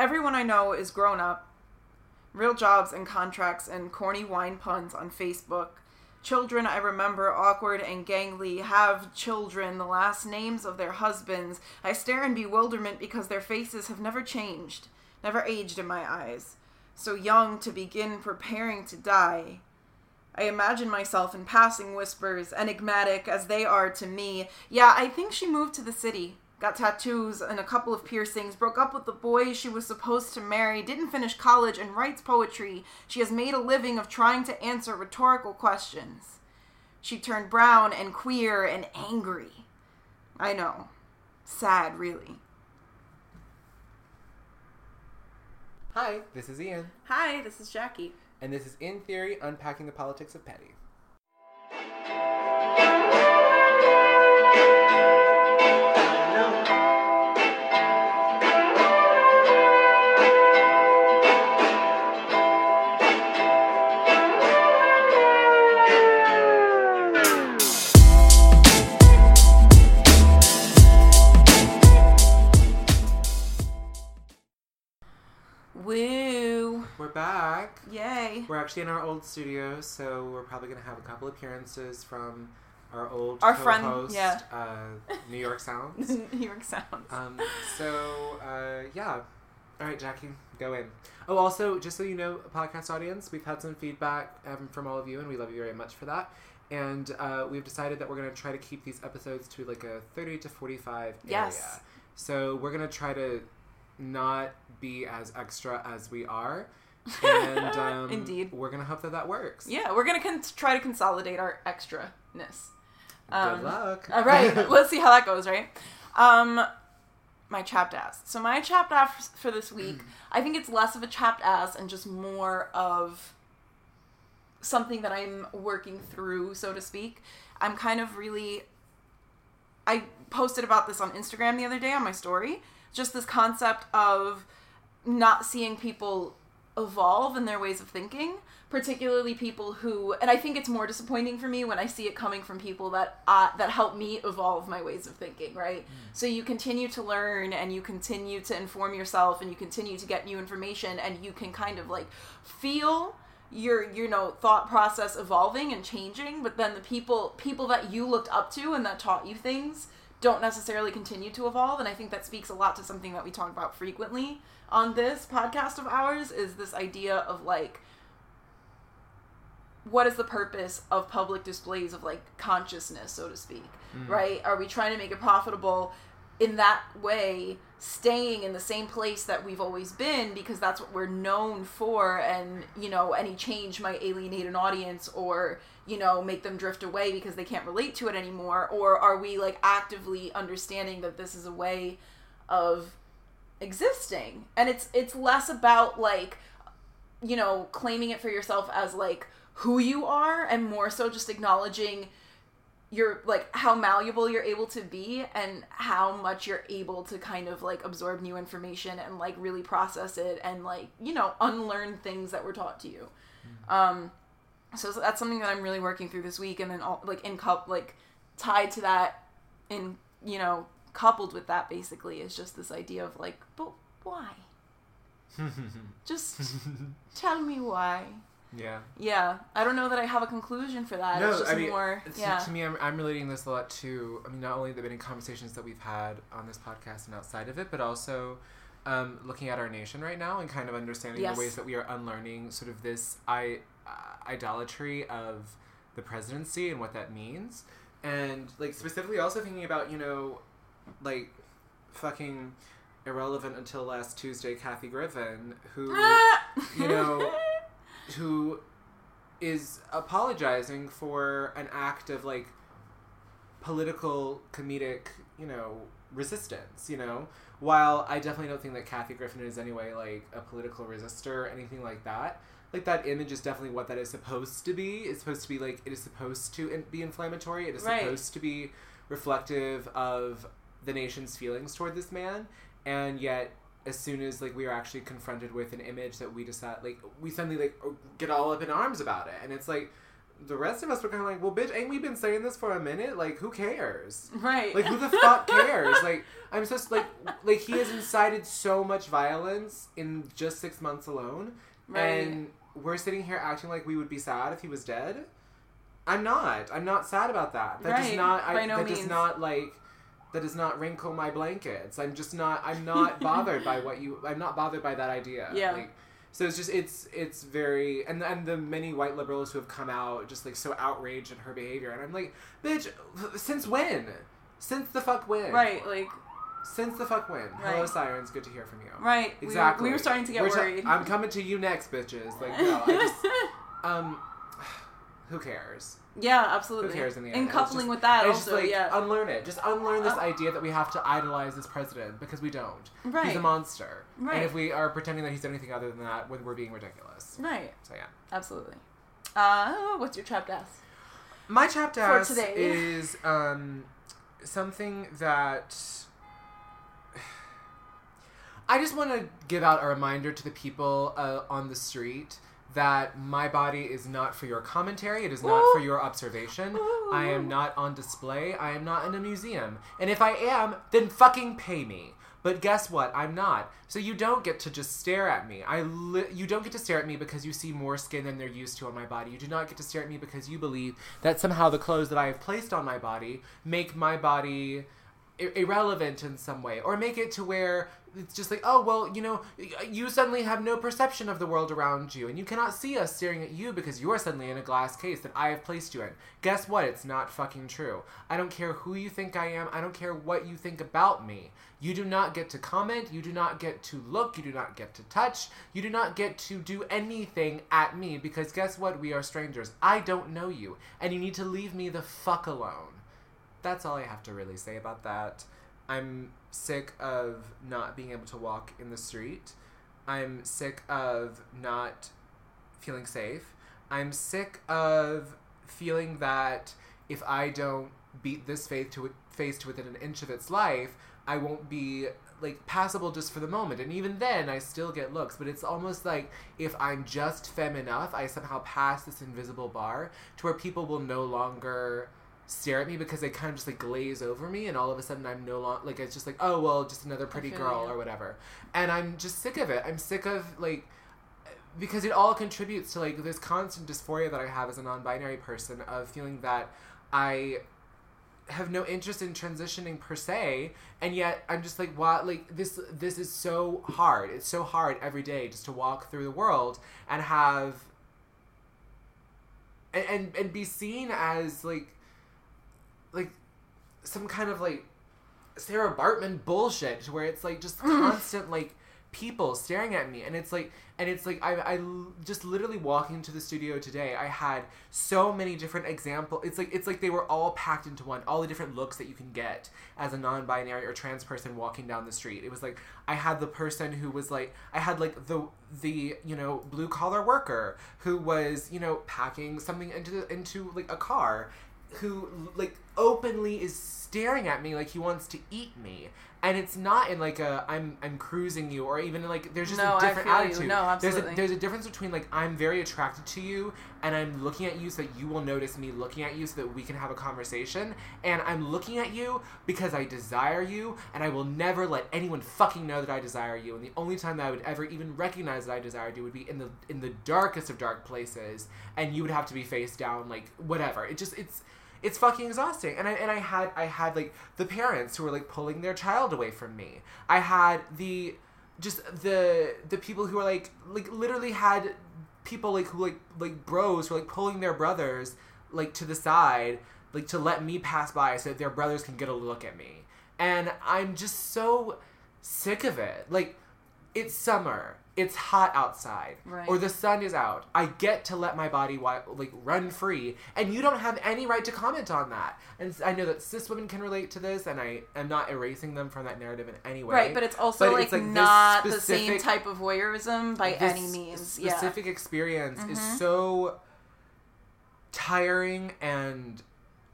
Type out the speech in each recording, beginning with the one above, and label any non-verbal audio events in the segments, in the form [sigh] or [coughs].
Everyone I know is grown up. Real jobs and contracts and corny wine puns on Facebook. Children I remember awkward and gangly have children, the last names of their husbands. I stare in bewilderment because their faces have never changed, never aged in my eyes. So young to begin preparing to die. I imagine myself in passing whispers, enigmatic as they are to me. Yeah, I think she moved to the city, got tattoos and a couple of piercings, broke up with the boy she was supposed to marry, didn't finish college, and writes poetry. She has made a living of trying to answer rhetorical questions. She turned brown and queer and angry. I know. Sad, really. Hi, this is Ian, Hi, this is Jackie. and this is In Theory Unpacking the Politics of Petty. Back. Yay! We're actually in our old studio, so we're probably going to have a couple appearances from our old Our co-host, yeah. uh, New York [laughs] Sounds. New York Sounds. Um, so, uh, yeah. All right, Jackie, go in. Oh, also, just so you know, podcast audience, we've had some feedback um, from all of you, and we love you very much for that. And uh, we've decided that we're going to try to keep these episodes to like a 30 to 45 Yes. area. So we're going to try to not be as extra as we are. And [laughs] um, Indeed. we're going to hope that that works. Yeah, we're gonna con- try to consolidate our extraness. Um, Good luck. All right, [laughs] let's see how that goes. Right. Um, my chapped ass. So my chapped ass for this week, I think it's less of a chapped ass and just more of something that I'm working through, so to speak. I'm kind of really. I posted about this on Instagram the other day on my story. Just this concept of not seeing people evolve in their ways of thinking, particularly people who, and I think it's more disappointing for me when I see it coming from people that uh, that help me evolve my ways of thinking. Right. So you continue to learn and you continue to inform yourself and you continue to get new information and you can kind of like feel your you know thought process evolving and changing but then the people people that you looked up to and that taught you things don't necessarily continue to evolve and i think that speaks a lot to something that we talk about frequently on this podcast of ours is this idea of like what is the purpose of public displays of like consciousness so to speak mm. right? Are we trying to make it profitable in that way staying in the same place that we've always been because that's what we're known for and you know any change might alienate an audience or you know make them drift away because they can't relate to it anymore? Or are we like actively understanding that this is a way of existing? And it's it's less about like you know claiming it for yourself as like who you are and more so just acknowledging you're like how malleable you're able to be and how much you're able to kind of like absorb new information and like really process it and like you know unlearn things that were taught to you. Um so that's something that i'm really working through this week and then all, like in cup like tied to that in you know coupled with that basically is just this idea of like but why? [laughs] Just tell me why. Yeah. yeah. I don't know that i have a conclusion for that. It's just I mean, more to, yeah. to me, I'm, I'm relating this a lot to, I mean, not only the many conversations that we've had on this podcast and outside of it, but also um, looking at our nation right now and kind of understanding Yes. the ways that we are unlearning sort of this I, uh, idolatry of the presidency and what that means. And, like, specifically also thinking about, you know, like, fucking irrelevant until last Tuesday, Kathy Griffin, who [laughs] you know, who is apologizing for an act of like political comedic, you know, resistance, you know. While I definitely don't think that Kathy Griffin is anyway like a political resistor or anything like that. Like that image is definitely what that is supposed to be. It's supposed to be like it is supposed to in- be inflammatory. It is Right. supposed to be reflective of the nation's feelings toward this man, and yet as soon as like we are actually confronted with an image that we decide like we suddenly like get all up in arms about it and it's like the rest of us were kind of like, well, bitch, ain't we been saying this for a minute? Like, who cares? Right. Like, who the [laughs] fuck cares? Like, I'm just like, like he has incited so much violence in just six months alone, Right. and we're sitting here acting like we would be sad if he was dead. I'm not. I'm not sad about that. That does not. I, By no that does not like. That does not wrinkle my blankets. I'm just not. I'm not [laughs] bothered by what you. I'm not bothered by that idea. Yeah. Like, so it's just it's it's very and and the many white liberals who have come out just like so outraged at her behavior and I'm like, bitch, since when? Since the fuck when? right. Like. Since the fuck when? Hello, sirens. Good to hear from you. Right. We were- Exactly. We were, starting to get We're worried. I'm coming to you next, bitches. Like no, I just [laughs] um, who cares? yeah. Absolutely. Who cares in the end? And coupling just- with that also, like yeah. unlearn it. Just unlearn this Uh, idea that we have to idolize this president because we don't. Right. He's a monster. Right. And if we are pretending that he's anything other than that, we're being ridiculous. right. So yeah. Absolutely. Uh, what's your trapped ass? My chapter For ass today. is um, something that [sighs] I just want to give out a reminder to the people uh, on the street that my body is not for your commentary. It is not Ooh. for your observation. I am not on display. I am not in a museum. And if I am, then fucking pay me. But guess what? I'm not. So you don't get to just stare at me. I li- you don't get to stare at me because you see more skin than they're used to on my body. You do not get to stare at me because you believe that somehow the clothes that I have placed on my body make my body i- irrelevant in some way or make it to where it's just like oh well you know you suddenly have no perception of the world around you and you cannot see us staring at you because you're suddenly in a glass case that i have placed you in. Guess what? It's not fucking true. I don't care who you think i am. I don't care what you think about me. You do not get to comment. You do not get to look. You do not get to touch. You do not get to do anything at me because guess what? We are strangers. I don't know you and you need to leave me the fuck alone. That's all I have to really say about that. I'm sick of not being able to walk in the street. I'm sick of not feeling safe. I'm sick of feeling that if I don't beat this face to face to within an inch of its life, I won't be like passable just for the moment. And even then, I still get looks. But it's almost like if I'm just femme enough, I somehow pass this invisible bar to where people will no longer stare at me because they kind of just like glaze over me and all of a sudden I'm no longer like it's just like oh well just another pretty girl you. or whatever. And I'm just sick of it. I'm sick of like because it all contributes to like this constant dysphoria that I have as a non-binary person of feeling that I have no interest in transitioning per se and yet I'm just like what like this this is so hard. It's so hard every day just to walk through the world and have and and, and be seen as like like some kind of like Sarah Baartman bullshit where it's like just [laughs] constant like people staring at me. And it's like and it's like I, I l- just literally walking into the studio today I had so many different example it's like it's like they were all packed into one all the different looks that you can get as a non-binary or trans person walking down the street. It was like I had the person who was like I had like the the you know blue collar worker who was you know packing something into the, into like a car who like openly is staring at me like he wants to eat me. And it's not in like a i'm i'm cruising you or even like there's just No, a different feel you. attitude. No, there's a there's a difference between like i'm very attracted to you and i'm looking at you so that you will notice me looking at you so that we can have a conversation. And i'm looking at you because i desire you and i will never let anyone fucking know that i desire you. And the only time that i would ever even recognize that i desired you would be in the in the darkest of dark places and you would have to be face down like whatever. It just it's it's fucking exhausting. And I, and I had I had like the parents who were like pulling their child away from me. I had the just the the people who were like like literally had people like who like like bros who were like pulling their brothers like to the side like to let me pass by so that their brothers can get a look at me. And I'm just so sick of it. Like it's summer it's hot outside Right. or the sun is out i get to let my body wi- like run free and you don't have any right to comment on that and i know that cis women can relate to this and i am not erasing them from that narrative in any way Right, but it's also But like, it's, like, not the same type of voyeurism by any means. specific experience is Mhm. so tiring and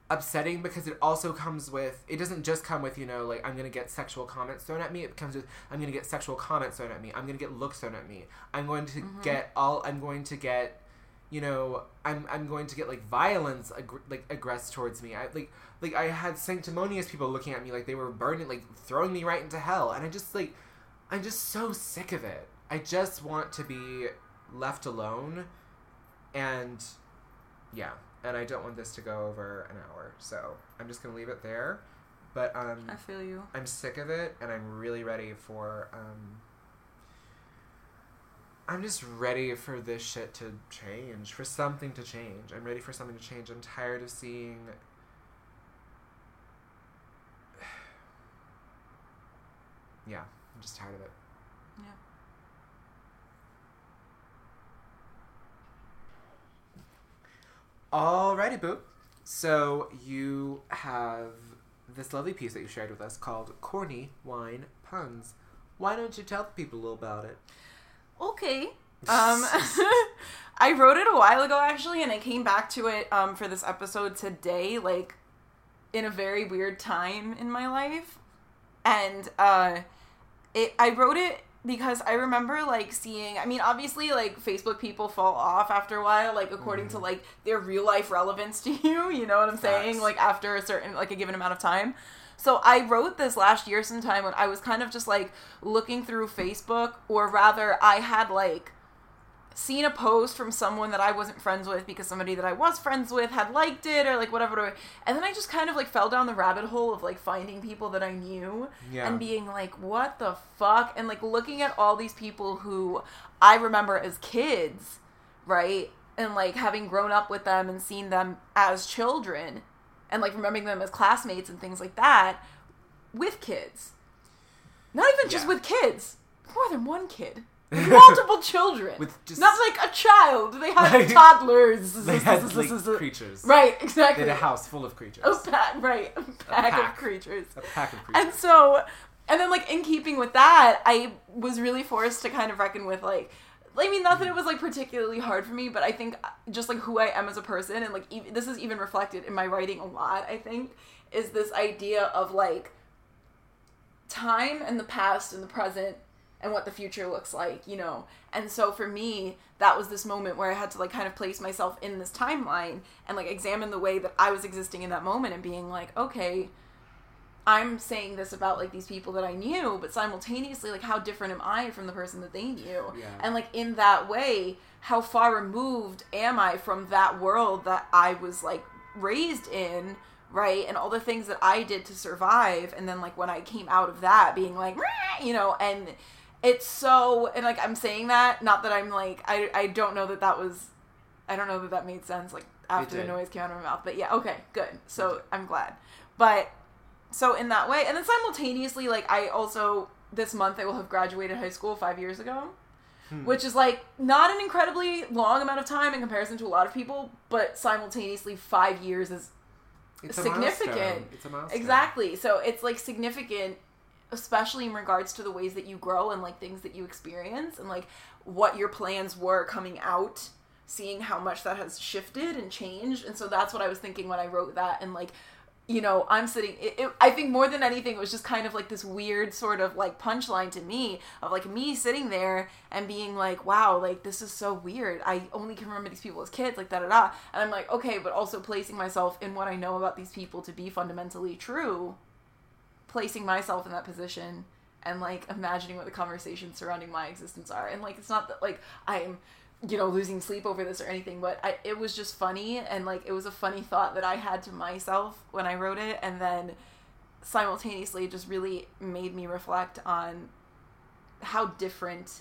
upsetting because it also comes with it doesn't just come with you know like i'm gonna get sexual comments thrown at me it comes with i'm gonna get sexual comments thrown at me i'm gonna get looks thrown at me i'm going to Mhm. get all i'm going to get you know, I'm I'm going to get like violence ag- like aggressed towards me. I like like I had sanctimonious people looking at me like they were burning like throwing me right into hell, and I just like I'm just so sick of it. I just want to be left alone, and yeah, and I don't want this to go over an hour, so I'm just gonna leave it there. But um, I feel you. I'm sick of it, and I'm really ready for. Um, I'm just ready for this shit to change, for something to change. I'm ready for something to change. I'm tired of seeing. [sighs] yeah, I'm just tired of it. Yeah. Alrighty, boo. So you have this lovely piece that you shared with us called "Corny Wine Puns." Why don't you tell the people a little about it? Okay. [laughs] Um, [laughs] I wrote it a while ago actually, and I came back to it um, for this episode today, like in a very weird time in my life, and uh, it. I wrote it because I remember like seeing. I mean, obviously, like Facebook people fall off after a while, like according to mm-hmm. like their real life relevance [laughs] to you. You know what I'm saying? Facts. Like after a certain like a given amount of time. So I wrote this last year sometime when I was kind of just like looking through Facebook, or rather, I had like seen a post from someone that I wasn't friends with because somebody that I was friends with had liked it or like whatever. And then I just kind of like fell down the rabbit hole of like finding people that I knew Yeah. and being like, what the fuck? And like looking at all these people who I remember as kids, right? And like having grown up with them and seen them as children and like remembering them as classmates and things like that with kids. Not even just with kids, more than one kid. [laughs] Multiple children. With just- Not like a child. They had Like- toddlers. They had like, creatures. Right, They exactly. had a house full of creatures. A pack, right. A pack, pack. of creatures. A pack of creatures. And so, and then like in keeping with that, I was really forced to kind of reckon with like, I mean, not that it was like particularly hard for me, but I think uh, just like who I am as a person, and like even, this is even reflected in my writing a lot. I think is this idea of like time and the past and the present and what the future looks like, you know. And so for me, that was this moment where I had to like kind of place myself in this timeline and like examine the way that I was existing in that moment and being like, okay, I'm saying this about like these people that I knew, but simultaneously, like how different am I from the person that they knew? Yeah. And like in that way, how far removed am I from that world that I was like raised in, right? And all the things that I did to survive, and then like when I came out of that, being like, you know, and it's so, and like I'm saying that, not that I'm like, I I don't know that that was, I don't know that that made sense like after the noise came out of my mouth, but yeah, okay, good. So I'm glad, but so in that way and then simultaneously like i also this month i will have graduated high school five years ago Hmm. which is like not an incredibly long amount of time in comparison to a lot of people but simultaneously five years is It's a significant. It's a milestone. exactly so it's like significant especially in regards to the ways that you grow and like things that you experience and like what your plans were coming out seeing how much that has shifted and changed. And so that's what i was thinking when i wrote that. And like you know i'm sitting it, it, i think more than anything it was just kind of like this weird sort of like punchline to me of like me sitting there and being like wow like this is so weird. I only can remember these people as kids like da da da. And i'm like okay but also placing myself in what i know about these people to be fundamentally true placing myself in that position and like imagining what the conversations surrounding my existence are. And like it's not that like i'm you know losing sleep over this or anything but I, it was just funny and like it was a funny thought that i had to myself when i wrote it and then simultaneously it just really made me reflect on how different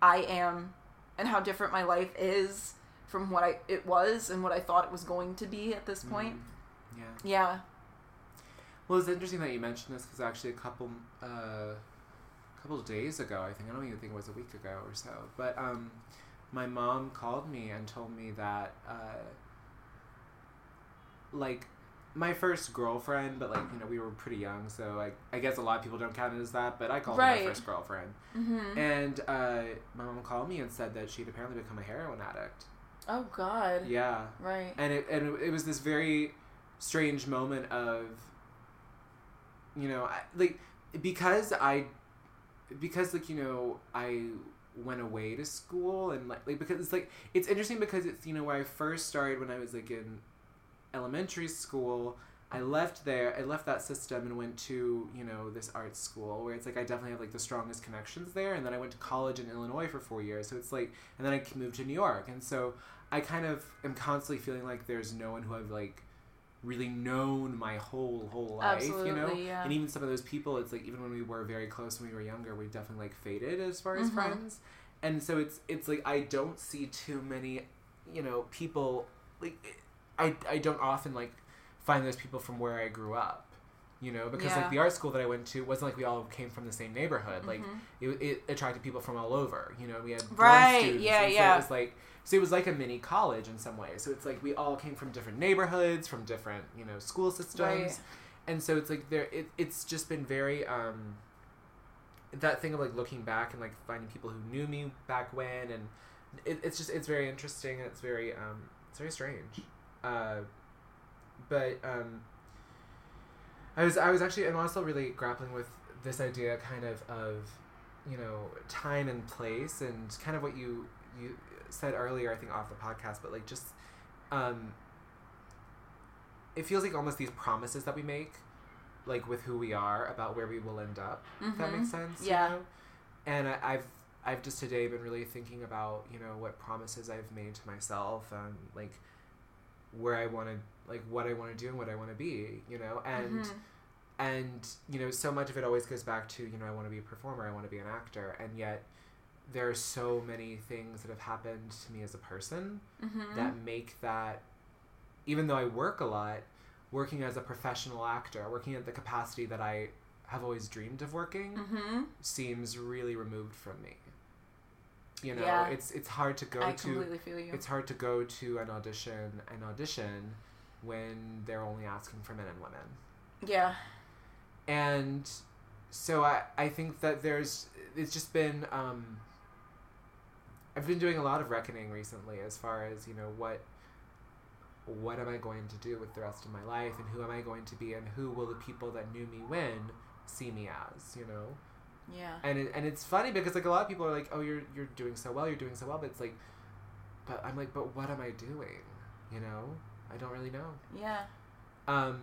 i am and how different my life is from what i it was and what i thought it was going to be at this point. Mm, Yeah. yeah Well, it's interesting that you mentioned this because actually a couple, uh, couple of days ago, I think I don't even think it was a week ago or so, but um, my mom called me and told me that uh, like my first girlfriend, but like you know we were pretty young, so like I guess a lot of people don't count it as that, but I called her my first girlfriend, mm-hmm. and uh, my mom called me and said that she'd apparently become a heroin addict. oh god. Yeah, right. And it and it was this very strange moment of you know I, like because i because like you know I went away to school and like, like because it's like it's interesting because it's you know where I first started when I was like in elementary school. I left there. I left that system and went to you know this art school where it's like I definitely have like the strongest connections there. And then I went to college in Illinois for four years. So it's like, and then I moved to New York. And so I kind of am constantly feeling like there's no one who I've like really known my whole whole life. you know, yeah. and even some of those people, it's like even when we were very close when we were younger, we definitely like faded as far as Mhm. friends. And so it's it's like I don't see too many, you know, people like I I don't often like find those people from where I grew up. You know, because Yeah. like the art school that I went to wasn't like we all came from the same neighborhood. Like Mhm. it, it attracted people from all over. You know, we had Right, students, yeah, and so yeah. It was like so it was like a mini college in some ways. So it's like we all came from different neighborhoods, from different you know school systems, Right. and so it's like there. It, it's just been very um. That thing of like looking back and like finding people who knew me back when, and it, it's just it's very interesting and it's very um it's very strange, uh, but um. I was I was actually I'm also really grappling with this idea kind of of you know time and place and kind of what you you said earlier I think off the podcast but like just um it feels like almost these promises that we make like with who we are about where we will end up if that makes sense you Yeah. know? and I, I've I've just today been really thinking about you know what promises I've made to myself and like where I want to like what I want to do and what I want to be you know and Mhm. and you know so much of it always goes back to you know i want to be a performer i want to be an actor and yet there are so many things that have happened to me as a person Mhm. that make that even though i work a lot working as a professional actor working at the capacity that i have always dreamed of working Mhm. seems really removed from me you know Yeah. it's it's hard to go I to completely feel you. it's hard to go to an audition an audition when they're only asking for men and women yeah. and so I, I think that there's it's just been um, I've been doing a lot of reckoning recently as far as you know what what am I going to do with the rest of my life and who am I going to be and who will the people that knew me when see me as you know Yeah. and it, and it's funny because like a lot of people are like oh you're you're doing so well you're doing so well but it's like but I'm like but what am I doing you know I don't really know Yeah. um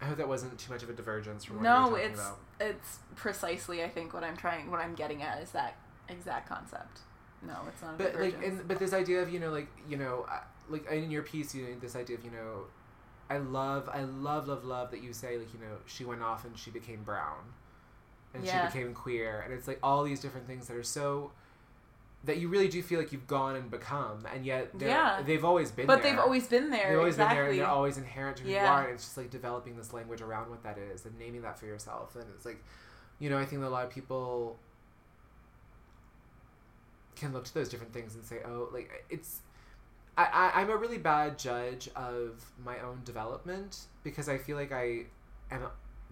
I hope that wasn't too much of a divergence from what No, you were talking it's about. it's precisely I think what I'm trying what I'm getting at is that exact concept. No, it's not a but like and but this idea of you know like you know like in your piece you know this idea of you know i love i love love love that you say like you know she went off and she became brown and Yeah. she became queer and it's like all these different things that are so that you really do feel like you've gone and become and yet Yeah. they've always been there. but there. they've always been there. They've always exactly. been there and they're always inherent to who you are and it's just like developing this language around what that is and naming that for yourself and it's like you know i think that a lot of people can look to those different things and say oh like it's I, I i'm a really bad judge of my own development because i feel like i am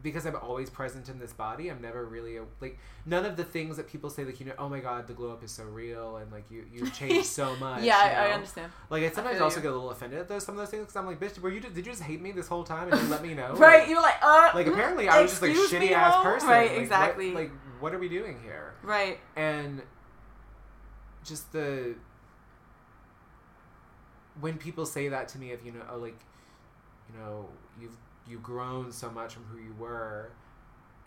because i'm always present in this body i'm never really a, like none of the things that people say like you know oh my god the glow up is so real and like you you've changed so [laughs] much yeah, you I, I understand. Like I sometimes feel also you. get a little offended at those some of those things because I'm like, bitch, were you did you just hate me this whole time and you let me know? [laughs] Right, Like, you're like, uh, like mm, apparently I was just like shitty ass person. Right, Like, what- exactly. like what are we doing here? right. And just the when people say that to me of you know oh like you know you've you've grown so much from who you were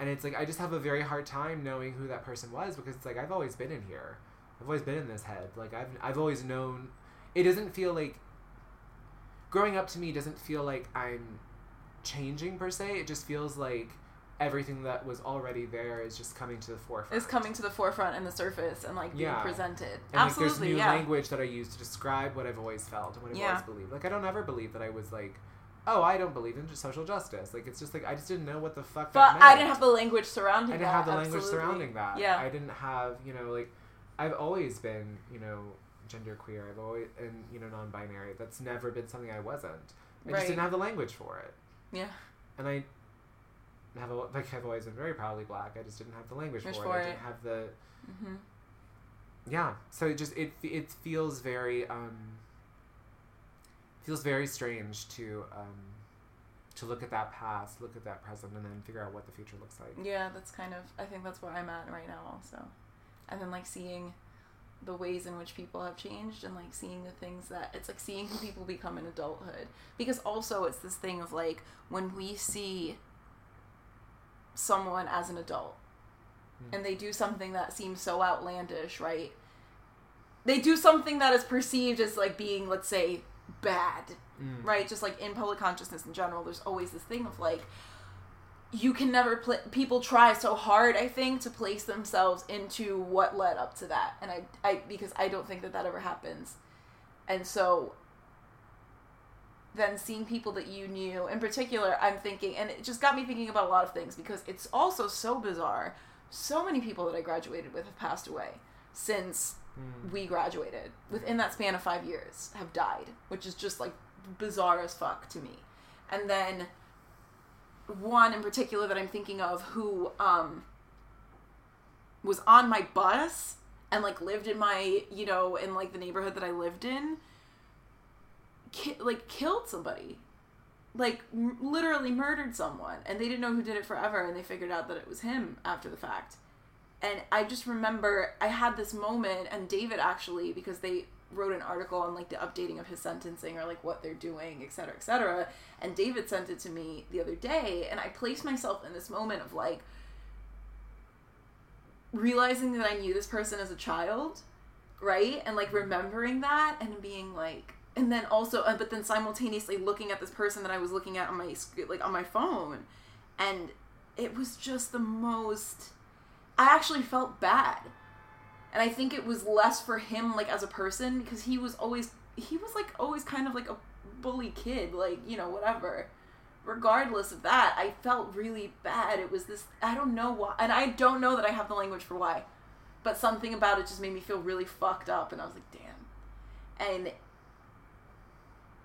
and it's like I just have a very hard time knowing who that person was because it's like I've always been in here. I've always been in this head. Like I've I've always known it doesn't feel like growing up to me doesn't feel like I'm changing per se. It just feels like everything that was already there is just coming to the forefront. Is coming to the forefront and the surface and like being Yeah. presented. and like, Absolutely, there's new yeah. language that I use to describe what I've always felt and what I've Yeah. always believed. Like I don't ever believe that I was like, oh, I don't believe in social justice. Like it's just like I just didn't know what the fuck. But that meant. I didn't have the language surrounding that. I didn't that. have the language surrounding that. Yeah. I didn't have, you know, like I've always been, you know, gender queer. I've always and you know non-binary. That's never been something I wasn't. I Right. just didn't have the language for it. Yeah. And I have a, like I've always been very proudly black. I just didn't have the language for, for it. I didn't have the hmm yeah. So it just it it feels very um feels very strange to um to look at that past, look at that present, and then figure out what the future looks like. Yeah, that's kind of I think that's where I'm at right now also. And then like seeing the ways in which people have changed and like seeing the things that it's like seeing who people become in adulthood. Because also it's this thing of like when we see someone as an adult Mm. and they do something that seems so outlandish, right? They do something that is perceived as like being, let's say, bad, Mm. right? Just like in public consciousness in general, there's always this thing of like, you can never pl- people try so hard i think to place themselves into what led up to that and i i because i don't think that that ever happens and so then seeing people that you knew. In particular i'm thinking and it just got me thinking about a lot of things because it's also so bizarre. So many people that i graduated with have passed away since Mm. we graduated within that span of five years have died which is just like bizarre as fuck to me. And then one in particular that i'm thinking of who um was on my bus and like lived in my you know in like the neighborhood that i lived in ki- like killed somebody like m- literally murdered someone and they didn't know who did it forever and they figured out that it was him after the fact and I just remember I had this moment, and David actually, because they wrote an article on like the updating of his sentencing or like what they're doing, et cetera, et cetera. And David sent it to me the other day, and I placed myself in this moment of like realizing that I knew this person as a child, right? And like remembering that and being like, and then also, uh, but then simultaneously looking at this person that I was looking at on my like on my phone, and it was just the most. I actually felt bad. And I think it was less for him like as a person because he was always he was like always kind of like a bully kid, like, you know, whatever. Regardless of that, I felt really bad. It was this I don't know why and I don't know that I have the language for why. But something about it just made me feel really fucked up and I was like, damn. And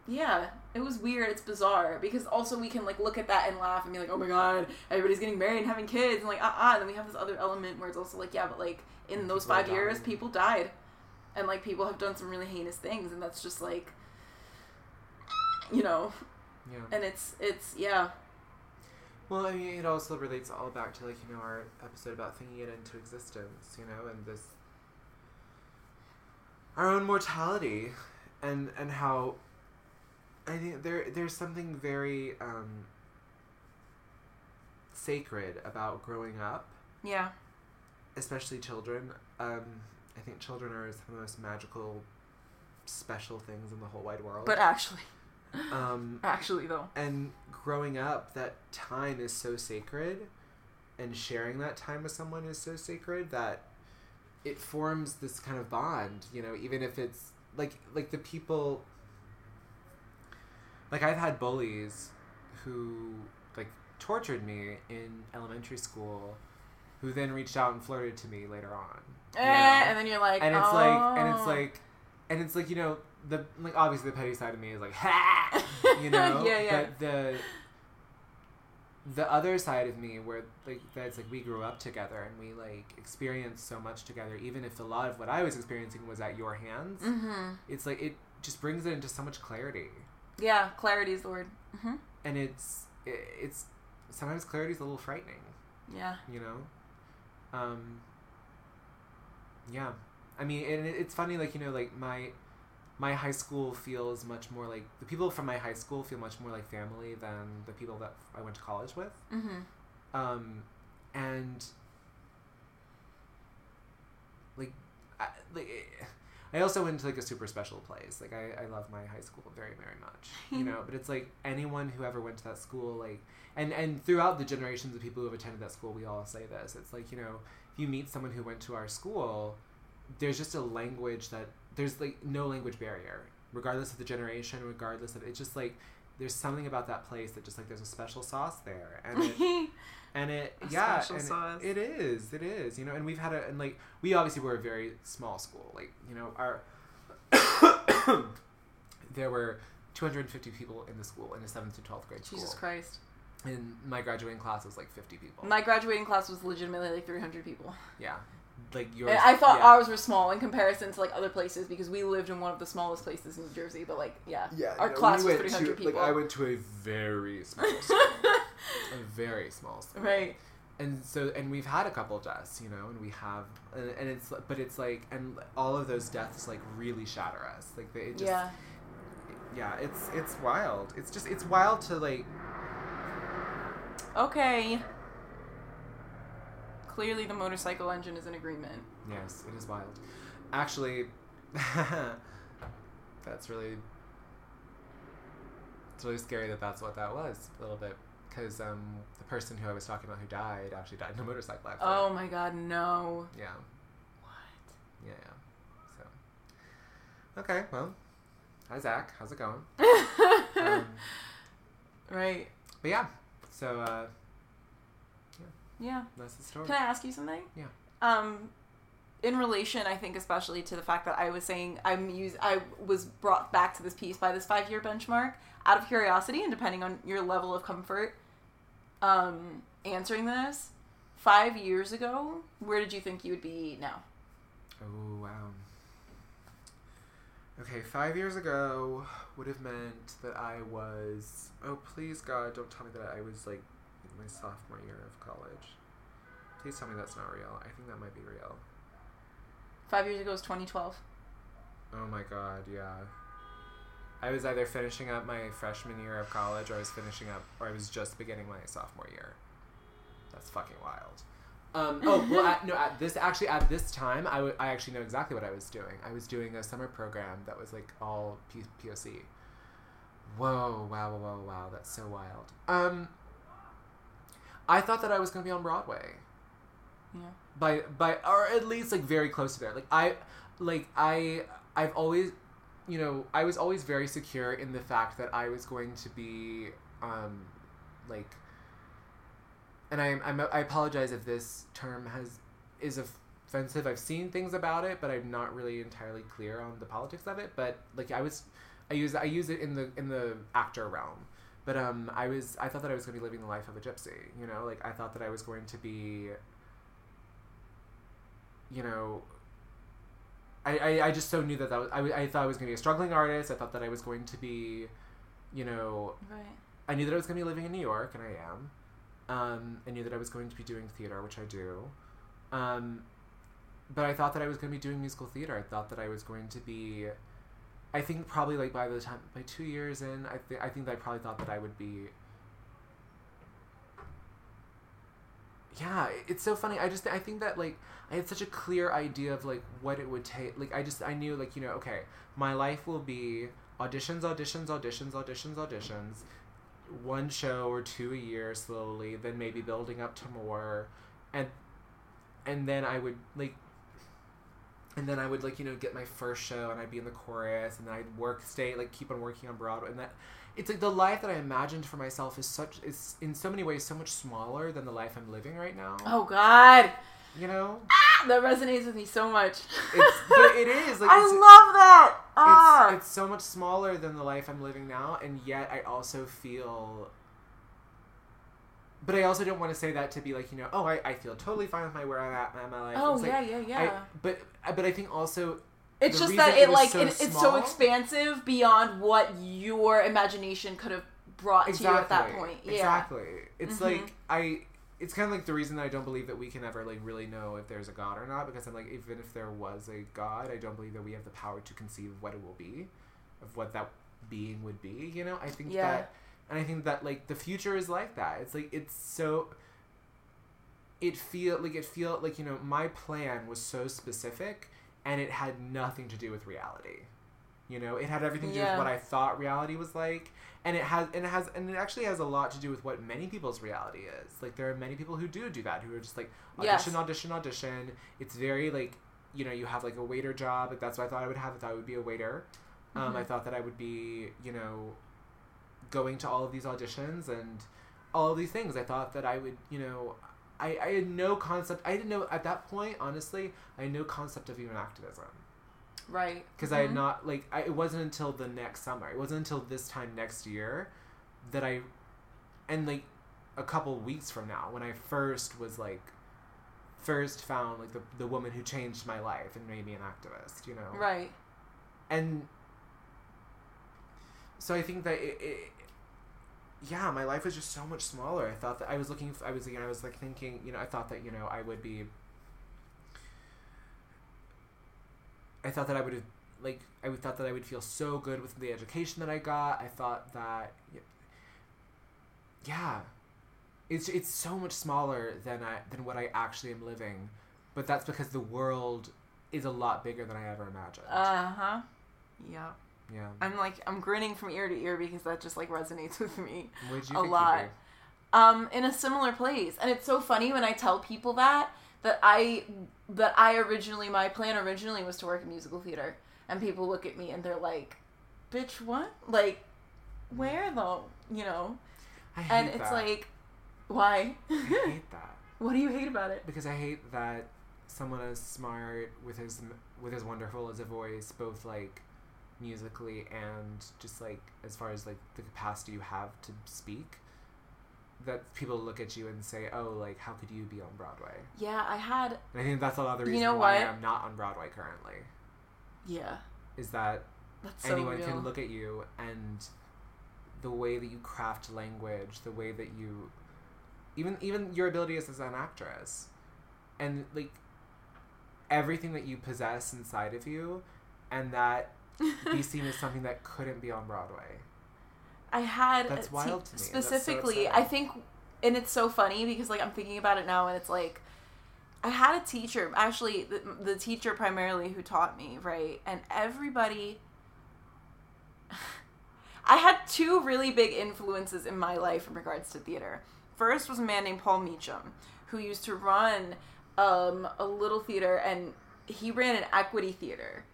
yeah, it was weird. It's bizarre because also we can like look at that and laugh and be like, "Oh my god, everybody's getting married and having kids," and like, ah, uh-uh. and then we have this other element where it's also like, yeah, but like in those People five years, people died, and like people have done some really heinous things, and that's just like, you know, Yeah. and it's it's yeah, Well, I mean, it also relates all back to like you know our episode about thinking it into existence, you know, and this our own mortality, and and how I think there there's something very um, sacred about growing up, yeah, especially children. Um, I think children are some of the most magical, special things in the whole wide world. but actually, um, [laughs] actually though, and growing up that time is so sacred and sharing that time with someone is so sacred that it forms this kind of bond you know even if it's like like the people like i've had bullies who like tortured me in elementary school who then reached out and flirted to me later on eh, and then you're like, and it's like and it's "Oh." like and it's like you know the like obviously the petty side of me is like ha [laughs] you know [laughs] Yeah, yeah. but the the other side of me where like that's like we grew up together and we like experienced so much together even if a lot of what i was experiencing was at your hands mm-hmm. it's like it just brings it into so much clarity yeah, clarity is the word. Mm-hmm. and it's it's sometimes clarity is a little frightening Yeah, you know um yeah i mean and it's funny like you know like my my high school feels much more like the people from my high school feel much more like family than the people that i went to college with mm-hmm. um and like I, like I also went to like a super special place. Like I, I love my high school very very much, you know. [laughs] But it's like anyone who ever went to that school, like and and throughout the generations of people who have attended that school, we all say this. It's like you know, if you meet someone who went to our school, there's just a language that there's like no language barrier, regardless of the generation, regardless of it's just like there's something about that place that just like there's a special sauce there, and it, [laughs] and it A yeah special and it- it is it is you know and we've had a and like we obviously were a very small school like you know our [coughs] there were 250 people in the school in the 7th to 12th grade school Jesus Christ. and my graduating class was like 50 people My graduating class was legitimately like 300 people. yeah like yours. And I thought yeah. ours were small in comparison to like other places because we lived in one of the smallest places in New Jersey. But like, yeah, Yeah, our no, class we was 300 to, people. Like I went to a very small [laughs] school, a very small school. right. and so and we've had a couple deaths you know and we have and, and it's but it's like and all of those deaths like really shatter us like they just yeah. yeah it's it's wild it's just it's wild to like Okay. Clearly, the motorcycle engine is in agreement. yes it is wild actually [laughs] that's really it's really scary that that's what that was a little bit because um the person who i was talking about who died actually died in a motorcycle accident Oh my god, no. yeah What? yeah yeah so okay well hi zach how's it going [laughs] um, right. But yeah, so uh, Yeah. that's the story. Can I ask you something? Yeah. Um, in relation, I think especially to the fact that I was saying I'm use I was brought back to this piece by this five year benchmark out of curiosity and depending on your level of comfort, um, answering this five years ago, where did you think you would be now? Oh wow. Okay, five years ago would have meant that I was. Oh please God, don't tell me that I was like in my sophomore year of college. Please tell me that's not real. I think that might be real. Five years ago was 2012. Oh my God, yeah. I was either finishing up my freshman year of college, or I was finishing up, or I was just beginning my sophomore year. That's fucking wild. Um, oh well, at, no. At this actually, at this time, I, w- I actually know exactly what I was doing. I was doing a summer program that was like all P- POC. Whoa! Wow! Wow! Wow! Wow! That's so wild. Um, I thought that I was gonna be on Broadway Yeah. by by or at least like very close to there like i like i i've always you know i was always very secure in the fact that i was going to be um like and i'm, I'm i apologize if this term has is offensive. I've seen things about it but i'm not really entirely clear on the politics of it. But like i was i use i use it in the in the actor realm. But um i was i thought that i was going to be living the life of a gypsy you know? Like i thought that i was going to be you know, I, I, I just so knew that that was, I, I thought I was going to be a struggling artist. I thought that I was going to be, you know, Right. I knew that I was going to be living in New York, and I am. Um, I knew that I was going to be doing theater, which I do. Um, but I thought that I was going to be doing musical theater. I thought that I was going to be. I think probably like by the time by two years in, I think I think that I probably thought that I would be. Yeah, it's so funny. I just I think that like I had such a clear idea of like what it would take. Like I just I knew like you know okay, my life will be auditions, auditions, auditions, auditions, auditions, one show or two a year slowly, then maybe building up to more, and and then I would like. And then I would like you know get my first show and I'd be in the chorus and then I'd work stay like keep on working on Broadway and that it's like the life that I imagined for myself is such is in so many ways so much smaller than the life I'm living right now. Oh God, You know, that resonates with me so much. it's but it is like [laughs] I love that. Ah. it's it's so much smaller than the life I'm living now, and yet I also feel. But I also don't want to say that to be like you know oh I, I feel totally fine with my where I'm at in my life. oh like, yeah, yeah, yeah. I, but but I think also It's the just that it it like so it, it's so expansive beyond what your imagination could have brought to you at that point. Yeah. Exactly. It's Mhm. like I. It's kind of like the reason I don't believe that we can ever like really know if there's a God or not because I'm like even if there was a God, I don't believe that we have the power to conceive of what it will be, of what that being would be. You know, I think Yeah. that, and I think that like the future is like that. It's like it's so. It feel like it feel like you know my plan was so specific and it had nothing to do with reality. You know, it had everything to do with what I thought reality was like, and it has and it has and it actually has a lot to do with what many people's reality is. Like there are many people who do do that who are just like audition, Yes. audition, audition. It's very like you know you have like a waiter job. Like, that's what I thought I would have. I thought I would be a waiter. Um, Mhm. I thought that I would be you know going to all of these auditions and all of these things. I thought that I would you know. I, I had no concept. I didn't know at that point. Honestly, I had no concept of even activism Right. because I had Mhm. not like I, it wasn't until the next summer. It wasn't until this time next year that I, and like a couple weeks from now when I first was like first found like the, the woman who changed my life and made me an activist you know Right. and so I think that it, it yeah my life was just so much smaller I thought that I was looking I was you know I was like thinking you know I thought that you know I would be I thought that I would have like I thought that I would feel so good with the education that I got I thought that yeah it's it's so much smaller than I than what I actually am living but that's because the world is a lot bigger than I ever imagined Uh huh. Yeah. Yeah I'm like I'm grinning from ear to ear because that just like resonates [laughs] with me. A lot. Um, in a similar place, and it's so funny when I tell people that that I that I originally my plan originally was to work in musical theater, and people look at me and they're like, "Bitch, what? Like, where though? You know?" I hate And it's that. like, why? I hate [laughs] that what do you hate about it? because I hate that someone as smart with his with as wonderful as a voice, both like musically and just like as far as like the capacity you have to speak, that people look at you and say, "Oh, like how could you be on Broadway?" Yeah, I had. And I think that's a lot of the You reason know why? I'm not on Broadway currently. Yeah, Is that that's so anyone can look at you and the way that you craft language, the way that you even even your ability as, as an actress and like everything that you possess inside of you and that [laughs] be seen as something that couldn't be on Broadway. I had That's wild to me. That's so Specifically. I think, and it's so funny because like I'm thinking about it now, and it's like I had a teacher, actually the, the teacher primarily who taught me, right, and everybody. [laughs] I had two really big influences in my life in regards to theater. First was a man named Paul Meacham, who used to run um, a little theater, and he ran an equity theater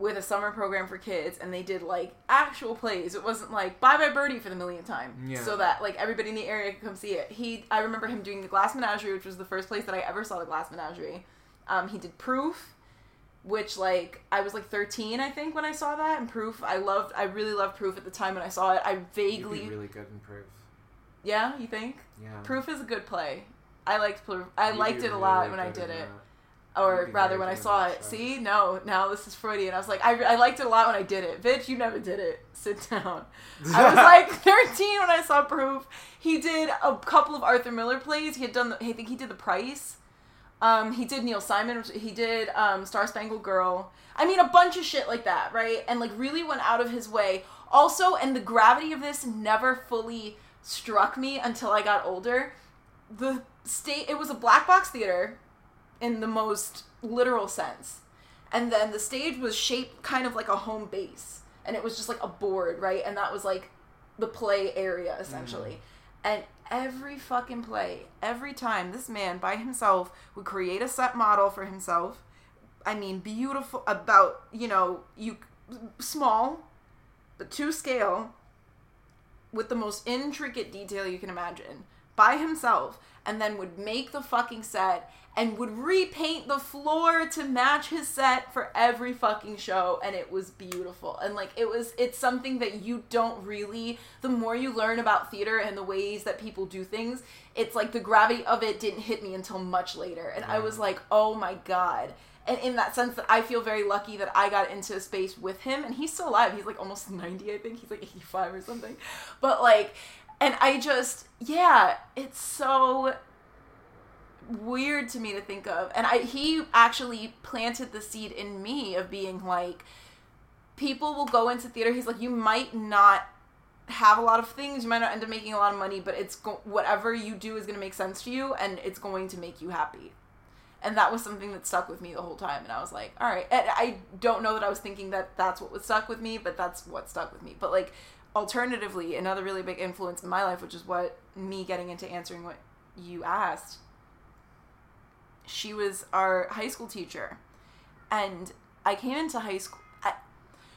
with a summer program for kids, and they did like actual plays. It wasn't like Bye Bye Birdie for the millionth time, Yeah. so that like everybody in the area could come see it. He, I remember him doing the Glass Menagerie, which was the first place that I ever saw the Glass Menagerie. Um, he did Proof, which like I was like 13, I think, when I saw that. And Proof, I loved, I really loved Proof at the time when I saw it. I vaguely, really good in proof. yeah, you think? Yeah. Proof is a good play. I liked Proof. I You'd liked it a lot when I did it. that. Or rather, when I saw it. show. See, no, now this is Freudian. I was like, I, I liked it a lot when I did it. Bitch, you never did it. [laughs] Sit down. I was [laughs] like 13 when I saw Proof. He did a couple of Arthur Miller plays. He had done, the, I think he did The Price. Um, he did Neil Simon. He did um, Star Spangled Girl. I mean, a bunch of shit like that, right? And like really went out of his way. Also, and the gravity of this never fully struck me until I got older. The state, it was a black box theater in the most literal sense. And then the stage was shaped kind of like a home base. And it was just like a board, right? And that was like the play area essentially. Mm-hmm. And every fucking play, every time this man by himself would create a set model for himself. I mean, beautiful, about, you know, you small, but to scale, with the most intricate detail you can imagine by himself and then would make the fucking set and would repaint the floor to match his set for every fucking show and it was beautiful. And like it was it's something that you don't really the more you learn about theater and the ways that people do things it's like the gravity of it didn't hit me until much later. And i was mm. like oh my god. And in that sense that i feel very lucky that i got into a space with him and he's still alive. He's like almost [laughs] 90 i think. He's like 85 or something. But like and i just yeah it's so weird to me to think of. And i he actually planted the seed in me of being like people will go into theater he's like you might not have a lot of things you might not end up making a lot of money but it's go- whatever you do is going to make sense to you and it's going to make you happy. And that was something that stuck with me the whole time and i was like all right. And i don't know that i was thinking that that's what was stuck with me but that's what stuck with me. But like alternatively another really big influence in my life which is what me getting into answering what you asked she was our high school teacher. And i came into high school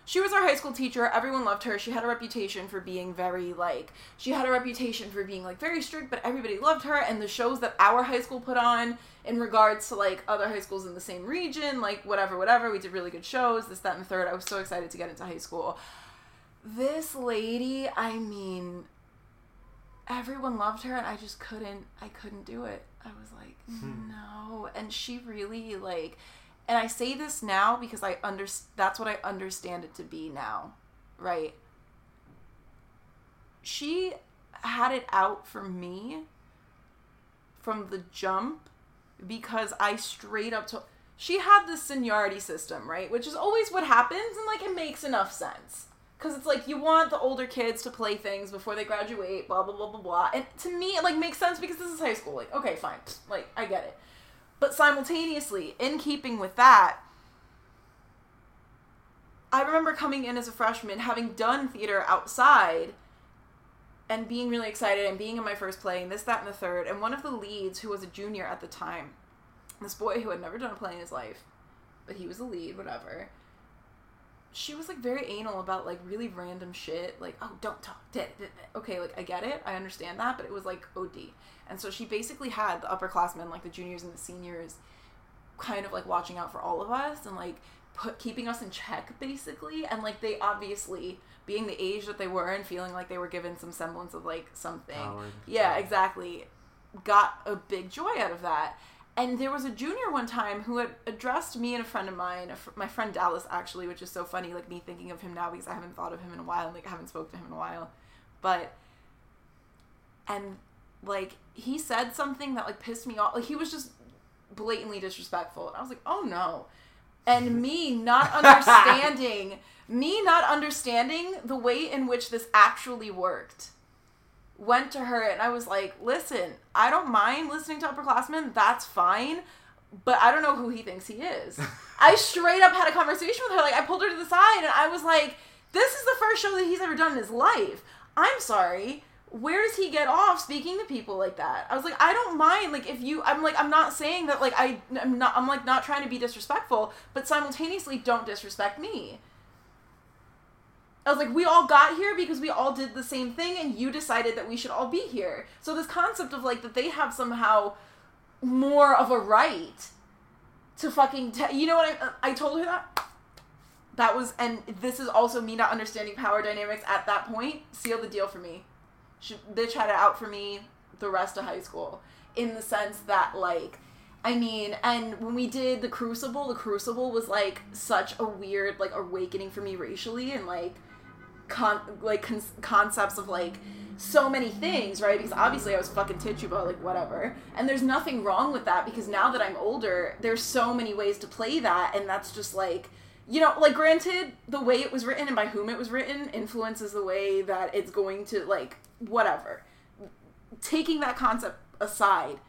she was our high school teacher. Everyone loved her. She had a reputation for being very like she had a reputation for being like very strict but everybody loved her. And the shows that our high school put on in regards to like other high schools in the same region like whatever whatever we did really good shows this that and the third. I was so excited to get into high school. This lady i mean everyone loved her and i just couldn't i couldn't do it I was like, hmm. no. And she really like and I say this now because I under that's what I understand it to be now, right? She had it out for me from the jump because I straight up told she had the seniority system, right? Which is always what happens and like it makes enough sense. Cause it's like you want the older kids to play things before they graduate, blah blah blah blah blah. And to me it like makes sense because this is high school. Like, okay, fine. Like, I get it. But simultaneously, in keeping with that, I remember coming in as a freshman, having done theater outside, and being really excited and being in my first play and this, that, and the third. And one of the leads, who was a junior at the time, this boy who had never done a play in his life, but he was the lead, whatever. She was like very anal about like really random shit, like oh don't talk, okay, like I get it, I understand that, but it was like OD, and so she basically had the upperclassmen, like the juniors and the seniors, kind of like watching out for all of us and like put keeping us in check basically. And like they obviously being the age that they were and feeling like they were given some semblance of like something yeah exactly. Got a big joy out of that and there was a junior one time who had addressed me and a friend of mine fr- my friend dallas actually which is so funny like me thinking of him now because i haven't thought of him in a while and like I haven't spoke to him in a while. But and like he said something that like pissed me off. Like he was just blatantly disrespectful. And i was like oh no. And [laughs] me not understanding me not understanding the way in which this actually worked went to her and I was like, listen, I don't mind listening to upperclassmen, that's fine, but I don't know who he thinks he is. [laughs] I straight up had a conversation with her, like I pulled her to the side and I was like, this is the first show that he's ever done in his life. I'm sorry. Where does he get off speaking to people like that? I was like, I don't mind. Like, if you, I'm like, I'm not saying that, like, I, I'm not, I'm like, not trying to be disrespectful, but simultaneously, don't disrespect me. I was like, we all got here because we all did the same thing, and you decided that we should all be here. So this concept of like that they have somehow more of a right to fucking, te- you know what I? I told her that. That was, and this is also me not understanding power dynamics at that point. Sealed the deal for me. She, bitch had it out for me the rest of high school in the sense that like I mean, and when we did the Crucible, the Crucible was like such a weird like awakening for me racially and like con like con- concepts of like so many things, right? Because obviously I was fucking Tituba, like whatever. And there's nothing wrong with that because now that I'm older, there's so many ways to play that, and that's just like, you know, like granted, the way it was written and by whom it was written influences the way that it's going to like whatever. Taking that concept aside,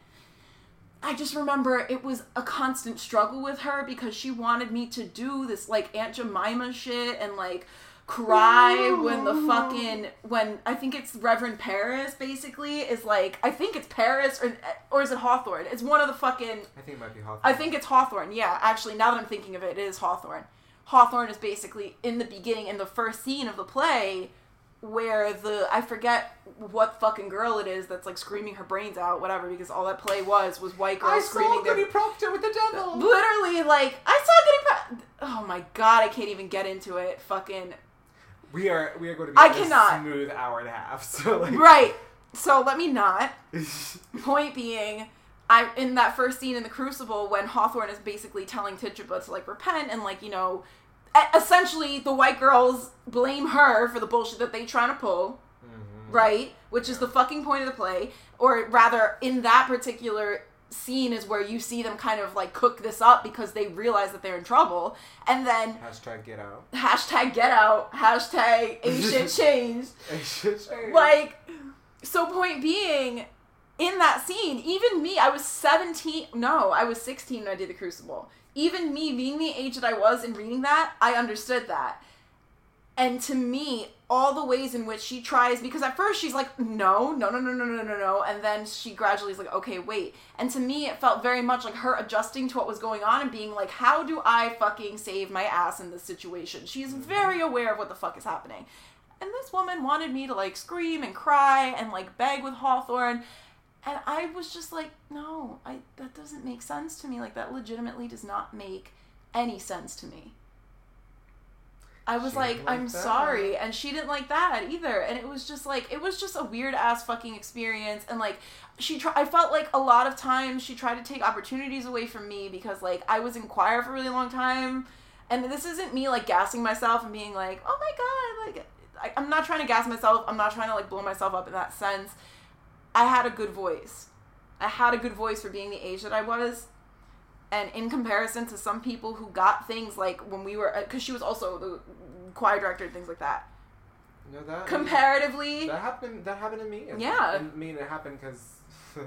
I just remember it was a constant struggle with her because she wanted me to do this like Aunt Jemima shit and like cry when the fucking when I think it's Reverend Parris basically is like I think it's Parris or or is it Hawthorne? It's one of the fucking I think it might be Hawthorne. I think it's Hawthorne. Yeah, actually now that I'm thinking of it, it is Hawthorne. Hawthorne is basically in the beginning in the first scene of the play where the I forget what fucking girl it is that's like screaming her brains out, whatever, because all that play was was white girls I screaming saw Goody Proctor with the devil. Literally, like I saw Goody Pro- Oh my god, I can't even get into it. Fucking We are we are going to be I a cannot. smooth hour and a half. [laughs] So like right. So let me not. [laughs] Point being, I in that first scene in the Crucible when Hawthorne is basically telling Tituba to like repent and like you know, essentially the white girls blame her for the bullshit that they trying to pull, mm-hmm. right? Which is the fucking point of the play, or rather, in that particular scene is where you see them kind of like cook this up because they realize that they're in trouble, and then Hashtag get out. hashtag get out, hashtag a shit changed. Like, so point being, in that scene, even me, I was 17, no, I was 16 when I did the Crucible. Even me, being the age that I was and reading that, I understood that. And to me, all the ways in which she tries, because at first she's like, no, no, no, no, no, no, no, no. And then she gradually is like, okay, wait. And to me, it felt very much like her adjusting to what was going on and being like, how do I fucking save my ass in this situation? She's mm-hmm. very aware of what the fuck is happening. And this woman wanted me to like scream and cry and like beg with Hawthorne. And I was just like, no, I that doesn't make sense to me. Like that legitimately does not make any sense to me. I was She like, like I'm that. sorry. And she didn't like that either. And it was just like, it was just a weird ass fucking experience. And like, she tried, I felt like a lot of times she tried to take opportunities away from me because like I was in choir for a really long time. And this isn't me like gassing myself and being like, oh my God, like, I, I'm not trying to gas myself. I'm not trying to like blow myself up in that sense. I had a good voice. I had a good voice for being the age that I was and in comparison to some people who got things like when we were because she was also the choir director and things like that No, that comparatively that happened. That happened to me. And- Yeah. and, I mean, it happened because. [laughs]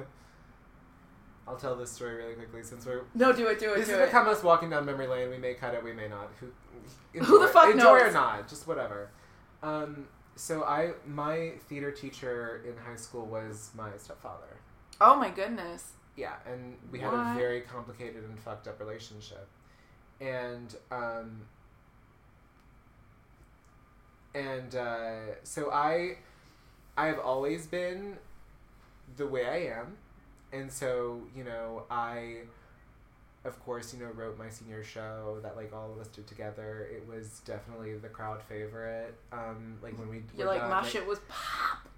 I'll tell this story really quickly since we're. no do it do it This do is it become us walking down memory lane. We may cut it. We may not. Who? [laughs] Who the enjoy- fuck enjoy or not? Just whatever. Um. So I, my theater teacher in high school was my stepfather. oh my goodness Yeah, and we had a very complicated and fucked up relationship. And um and uh, so I I have always been the way I am. And so, you know, I of course, you know, wrote my senior show that like all of us did together. It was definitely the crowd favorite. Um, like when we were like done, my shit was pop pop it. pop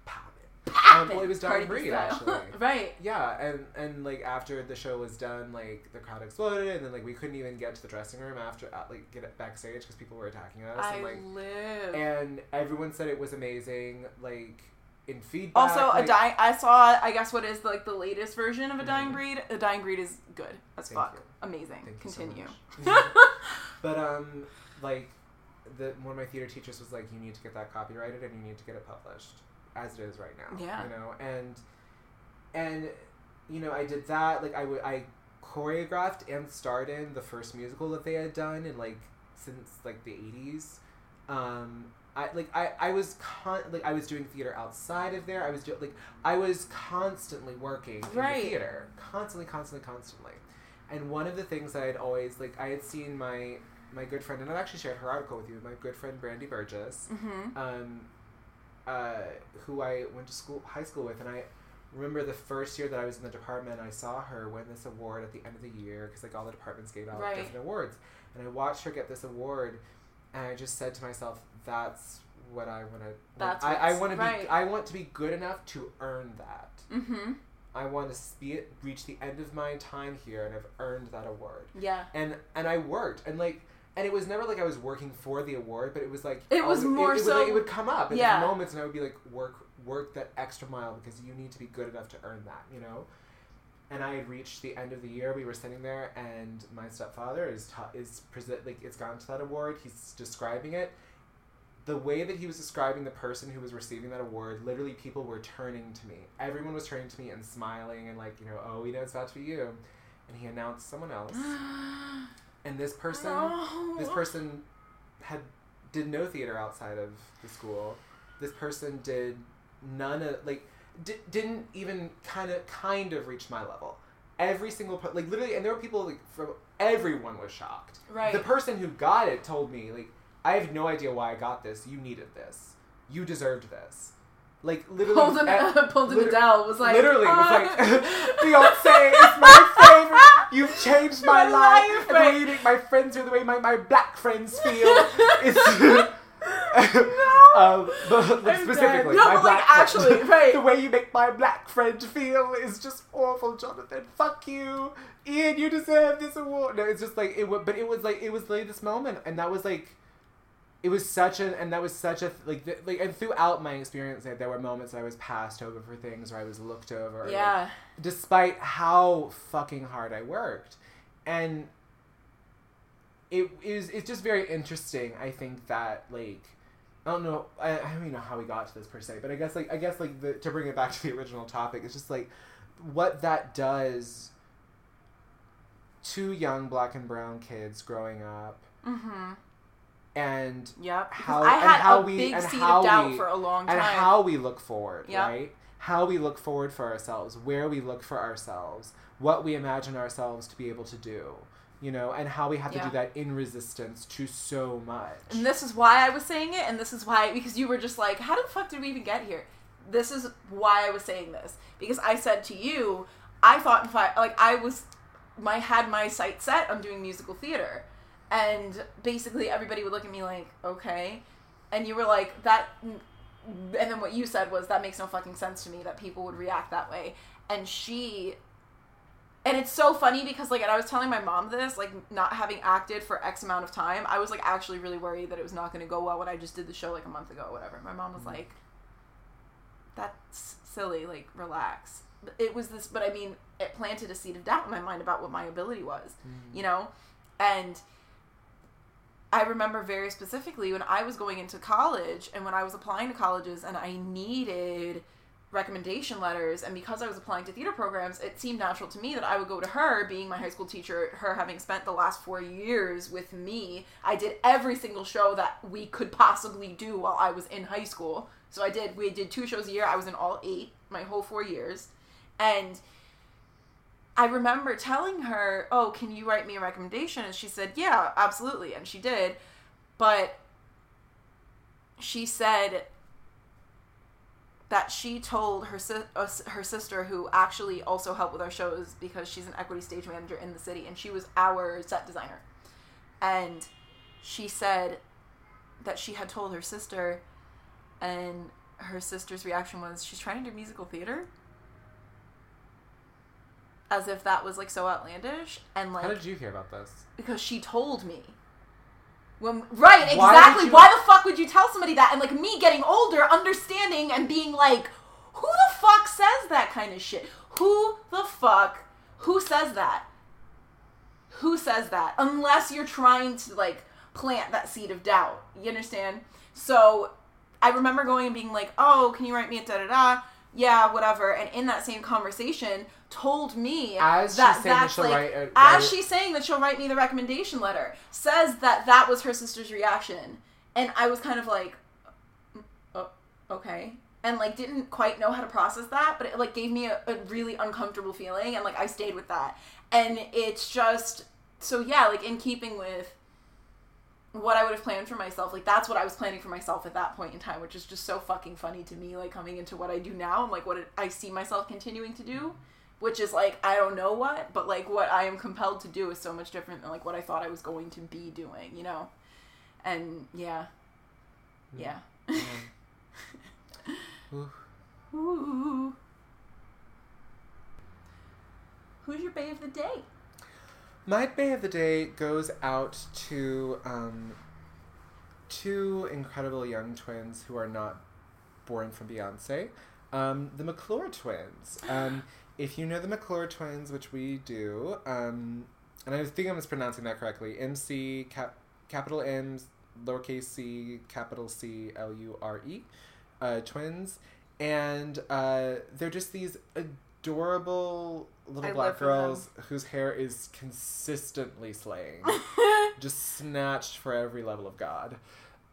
Um, well, it was Dying Cardi B Breed, style. actually. [laughs] [laughs] right Yeah, and and like after the show was done, like the crowd exploded, and then like we couldn't even get to the dressing room after uh, like get it backstage because people were attacking us, I and like live and everyone said it was amazing. Like in feedback, also a like, dying I saw I guess what is like the latest version of a dying Mhm. breed a dying breed is good as fuck you. amazing Thank so continue much. [laughs] but um, like the one of my theater teachers was like, you need to get that copyrighted and you need to get it published as it is right now. Yeah. You know, and and you know, I did that. Like I would I choreographed and starred in the first musical that they had done in like since like the eighties. Um, I like I, I was con- like I was doing theater outside of there. I was do- like I was constantly working in Right. the theater, constantly, constantly, constantly. And one of the things that I'd always like I had seen my my good friend, and I've actually shared her article with you. My good friend Brandy Burgess, mm-hmm um, uh, who I went to school, high school with, and I remember the first year that I was in the department. I saw her win this award at the end of the year because like all the departments gave out Right. different awards, and I watched her get this award, and I just said to myself, "That's what I want to. That's I, I want to right. be. I want to be good enough to earn that. mm-hmm I want to be reach the end of my time here, and I've earned that award. yeah And and I worked, and like." And it was never like I was working for the award, but it was like It was more it, was so- like it would come up in Yeah. these moments, and I would be like, work work that extra mile because you need to be good enough to earn that, you know. And I had reached the end of the year. We were sitting there, and my stepfather is ta- is present like it's gone to that award. He's describing it. The way that he was describing the person who was receiving that award, literally people were turning to me. Everyone was turning to me and smiling and like, you know, oh, we know it's about to be you. And he announced someone else. [gasps] [gasps] [gasps] And this person No. this person had did no theater outside of the school. This person did none of like di- didn't even kind of kind of reach my level. Every single per- like literally, and there were people like from everyone was shocked. Right. The person who got it told me like I have no idea why I got this. You needed this. You deserved this. Like literally, Holden, e- Holden liter- Adele was like, literally was "Ah." like [laughs] Beyonce is my. You've changed my, life. life, And the way you make my friends feel, the way my, my black friends feel [laughs] is. No. [laughs] um, but like, specifically, No, my but, like, friend- actually, right. [laughs] the way you make my black friend feel is just awful, Jonathan. Fuck you, Ian. You deserve this award. No, it's just like it. wa- But it was like it was like this moment, and that was like it was such an and that was such a like th- like and throughout my experience like, there were moments that I was passed over for things or I was looked over like, yeah. despite how fucking hard I worked and it is it's just very interesting I think that like I don't know I, I don't even know how we got to this per se but I guess like I guess like the, to bring it back to the original topic it's just like what that does to young black and brown kids growing up Mm-hmm. And Yep. How- I and had how a we- big and seed how of doubt we- for a long time. and how we look forward, Yep. right? How we look forward for ourselves, where we look for ourselves, what we imagine ourselves to be able to do, you know, and how we have to Yeah. do that in resistance to so much. And this is why I was saying it, and this is why because you were just like, how the fuck did we even get here? This is why I was saying this because I said to you, I thought like I was, my had my sight set on doing musical theater, and basically everybody would look at me like, okay, and you were like that, and then what you said was that makes no fucking sense to me that people would react that way, and she. And it's so funny because like and I was telling my mom this, like not having acted for X amount of time, I was like actually really worried that it was not gonna go well when I just did the show like a month ago or whatever. My mom was mm-hmm. like, That's silly, like relax. It was this but I mean, it planted a seed of doubt in my mind about what my ability was mm-hmm. you know and i remember very specifically when i was going into college and when i was applying to colleges and i needed recommendation letters and because i was applying to theater programs it seemed natural to me that i would go to her being my high school teacher her having spent the last four years with me. I did every single show that we could possibly do while i was in high school. So i did we did two shows a year. I was in all eight my whole four years. And I remember telling her, "Oh, can you write me a recommendation?" And she said, "Yeah, absolutely." And she did. But she said that she told her si- uh, her sister who actually also helped with our shows because she's an equity stage manager in the city and she was our set designer. And she said that she had told her sister and her sister's reaction was she's trying to do musical theater as if that was like so outlandish and like How did you hear about this? because she told me. When right, exactly. would you- Why the fuck would you tell somebody that? And like me getting older, understanding and being like, who the fuck says that kind of shit? Who the fuck? Who says that? Who says that? Unless you're trying to like plant that seed of doubt. You understand? So I remember going and being like, "Oh, can you write me a da da da?" Yeah, whatever. And in that same conversation, told me As that that that's she'll like write a- as she's saying that she'll write me the recommendation letter, says that that was her sister's reaction, and I was kind of like, mm, oh, okay, and like didn't quite know how to process that, but it like gave me a, a really uncomfortable feeling, and like I stayed with that, and it's just so yeah, like in keeping with what I would have planned for myself. Like that's what I was planning for myself at that point in time, which is just so fucking funny to me. Like coming into what I do now, and like what I see myself continuing to do, which is like I don't know what, but like what I am compelled to do is so much different than like what I thought I was going to be doing. You know, and yeah, yeah. [laughs] Ooh. Ooh. Who's your bay of the day? My bay of the day goes out to um, two incredible young twins who are not born from Beyonce. Um, the McClure twins. [gasps] Um, if you know the McClure twins, which we do, um, and I think I'm mispronouncing that correctly, MC cap, capital M, lowercase c, capital C, L U R E, uh, twins, and uh, they're just these adorable little I black girls whose hair is consistently slaying, [laughs] just snatched for every level of God,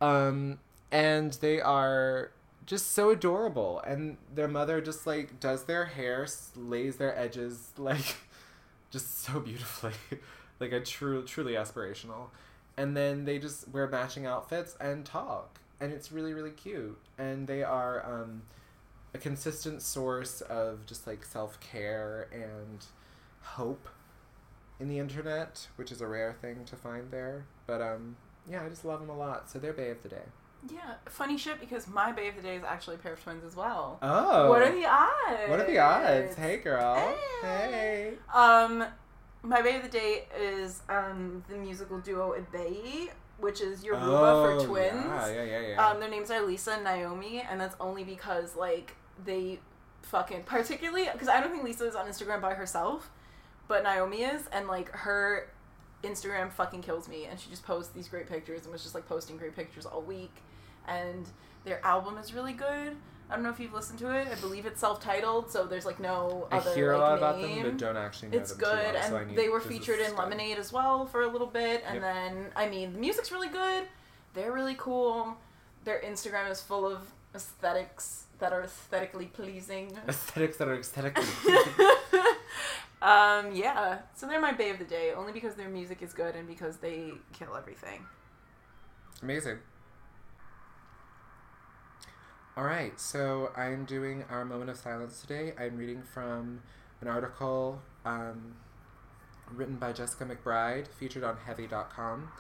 um, and they are just so adorable. And their mother just like does their hair lays their edges [laughs] like just so beautifully. [laughs] Like a true truly aspirational. And then they just wear matching outfits and talk. And it's really really cute. And they are um, a consistent source of just like self-care and hope in the internet which is a rare thing to find there but um yeah i just love them a lot so they're bay of the day Yeah, funny shit because my bay of the day is actually a pair of twins as well. oh What are the odds? What are the odds? Hey, girl. Hey. Hey. Um, my bay of the day is um the musical duo Ibeyi, which is Yoruba for twins. Oh, Yeah, yeah, yeah, yeah. Um, their names are Lisa and Naomi, and that's only because like they fucking [laughs] particularly because I don't think Lisa is on Instagram by herself, but Naomi is, and like her Instagram fucking kills me, and she just posts these great pictures and was just like posting great pictures all week, and their album is really good. I don't know if you've listened to it. I believe it's self-titled, so there's like no I other hear a like, lot about name. them, but don't actually know It's them good, well, and so need- they were featured in. Lemonade as well for a little bit. And Yep. then, I mean, the music's really good. They're really cool. Their Instagram is full of aesthetics that are aesthetically pleasing. [laughs] Aesthetics that are aesthetically. [laughs] um, yeah. So they're my bay of the day, only because their music is good and because they kill everything. Amazing. All right, so I'm doing our moment of silence today. I'm reading from an article um, written by Jessica McBride, featured on Heavy.com.